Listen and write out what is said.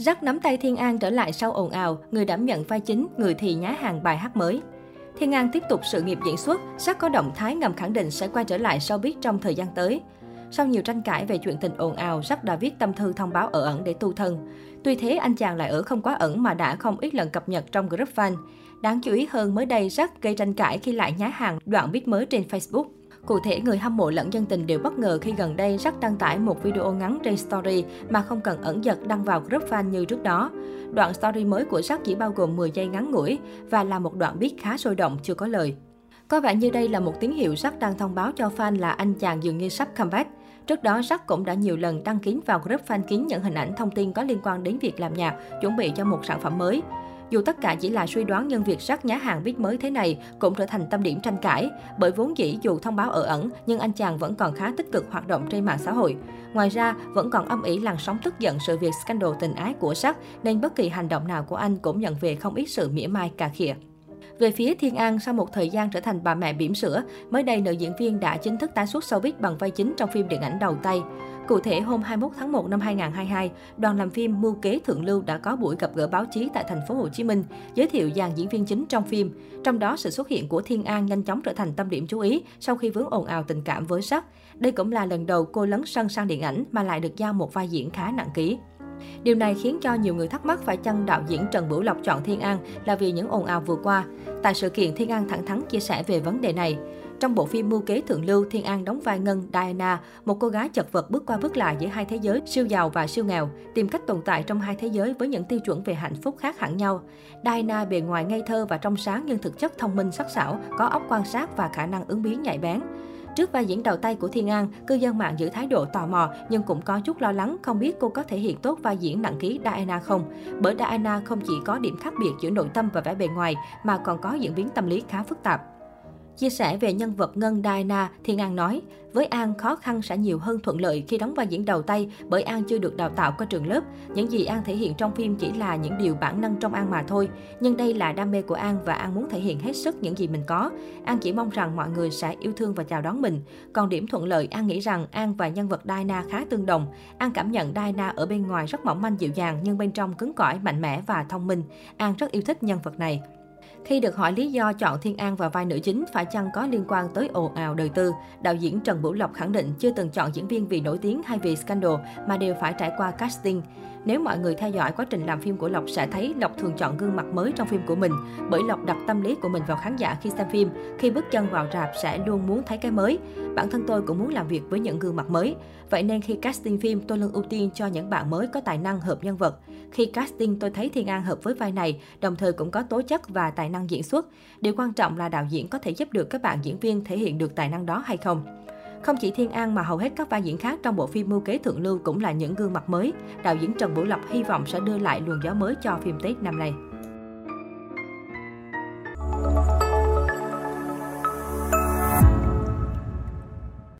Rắc nắm tay Thiên An trở lại sau ồn ào, người đảm nhận vai chính, người thì nhá hàng bài hát mới. Thiên An tiếp tục sự nghiệp diễn xuất, Rắc có động thái ngầm khẳng định sẽ quay trở lại sau biết trong thời gian tới. Sau nhiều tranh cãi về chuyện tình ồn ào, Rắc đã viết tâm thư thông báo ở ẩn để tu thân. Tuy thế, anh chàng lại ở không quá ẩn mà đã không ít lần cập nhật trong group fan. Đáng chú ý hơn mới đây, Rắc gây tranh cãi khi lại nhá hàng đoạn viết mới trên Facebook. Cụ thể, người hâm mộ lẫn dân tình đều bất ngờ khi gần đây Jack đăng tải một video ngắn trên story mà không cần ẩn giật đăng vào group fan như trước đó. Đoạn story mới của Jack chỉ bao gồm 10 giây ngắn ngủi và là một đoạn biết khá sôi động, chưa có lời. Có vẻ như đây là một tín hiệu Jack đang thông báo cho fan là anh chàng dường như sắp comeback. Trước đó, Jack cũng đã nhiều lần đăng ký vào group fan kín những hình ảnh thông tin có liên quan đến việc làm nhạc, chuẩn bị cho một sản phẩm mới. Dù tất cả chỉ là suy đoán nhưng việc rắc nhá hàng viết mới thế này cũng trở thành tâm điểm tranh cãi. Bởi vốn dĩ dù thông báo ở ẩn, nhưng anh chàng vẫn còn khá tích cực hoạt động trên mạng xã hội. Ngoài ra, vẫn còn âm ỉ làn sóng tức giận sự việc scandal tình ái của sắc, nên bất kỳ hành động nào của anh cũng nhận về không ít sự mỉa mai cà khịa. Về phía Thiên An, sau một thời gian trở thành bà mẹ bỉm sữa, mới đây nữ diễn viên đã chính thức tái xuất showbiz bằng vai chính trong phim điện ảnh đầu tay. Cụ thể, hôm 21 tháng 1 năm 2022, đoàn làm phim Mưu kế Thượng Lưu đã có buổi gặp gỡ báo chí tại thành phố Hồ Chí Minh, giới thiệu dàn diễn viên chính trong phim. Trong đó, sự xuất hiện của Thiên An nhanh chóng trở thành tâm điểm chú ý sau khi vướng ồn ào tình cảm với sắc. Đây cũng là lần đầu cô lấn sân sang điện ảnh mà lại được giao một vai diễn khá nặng ký. Điều này khiến cho nhiều người thắc mắc phải chăng đạo diễn Trần Bửu Lộc chọn Thiên An là vì những ồn ào vừa qua. Tại sự kiện, Thiên An thẳng thắn chia sẻ về vấn đề này. Trong bộ phim Mưu kế thượng lưu, Thiên An đóng vai Ngân Diana, một cô gái chật vật bước qua bước lại giữa hai thế giới siêu giàu và siêu nghèo, tìm cách tồn tại trong hai thế giới với những tiêu chuẩn về hạnh phúc khác hẳn nhau. Diana bề ngoài ngây thơ và trong sáng nhưng thực chất thông minh sắc sảo, có óc quan sát và khả năng ứng biến nhạy bén. Trước vai diễn đầu tay của Thiên An, cư dân mạng giữ thái độ tò mò nhưng cũng có chút lo lắng không biết cô có thể hiện tốt vai diễn nặng ký Diana không. Bởi Diana không chỉ có điểm khác biệt giữa nội tâm và vẻ bề ngoài mà còn có diễn biến tâm lý khá phức tạp. Chia sẻ về nhân vật Ngân Diana, Thiên An nói, với An khó khăn sẽ nhiều hơn thuận lợi khi đóng vai diễn đầu tay bởi An chưa được đào tạo qua trường lớp. Những gì An thể hiện trong phim chỉ là những điều bản năng trong An mà thôi. Nhưng đây là đam mê của An và An muốn thể hiện hết sức những gì mình có. An chỉ mong rằng mọi người sẽ yêu thương và chào đón mình. Còn điểm thuận lợi, An nghĩ rằng An và nhân vật Diana khá tương đồng. An cảm nhận Diana ở bên ngoài rất mỏng manh dịu dàng nhưng bên trong cứng cỏi, mạnh mẽ và thông minh. An rất yêu thích nhân vật này. Khi được hỏi lý do chọn Thiên An vào vai nữ chính phải chăng có liên quan tới ồn ào đời tư, đạo diễn Trần Bửu Lộc khẳng định chưa từng chọn diễn viên vì nổi tiếng hay vì scandal mà đều phải trải qua casting. Nếu mọi người theo dõi quá trình làm phim của Lộc sẽ thấy Lộc thường chọn gương mặt mới trong phim của mình, bởi Lộc đặt tâm lý của mình vào khán giả khi xem phim, khi bước chân vào rạp sẽ luôn muốn thấy cái mới. Bản thân tôi cũng muốn làm việc với những gương mặt mới. Vậy nên khi casting phim, tôi luôn ưu tiên cho những bạn mới có tài năng hợp nhân vật. Khi casting, tôi thấy Thiên An hợp với vai này, đồng thời cũng có tố chất và tài năng diễn xuất. Điều quan trọng là đạo diễn có thể giúp được các bạn diễn viên thể hiện được tài năng đó hay không. Không chỉ Thiên An mà hầu hết các vai diễn khác trong bộ phim Mưu kế thượng lưu cũng là những gương mặt mới. Đạo diễn Trần Vũ Lộc hy vọng sẽ đưa lại luồng gió mới cho phim Tết năm nay.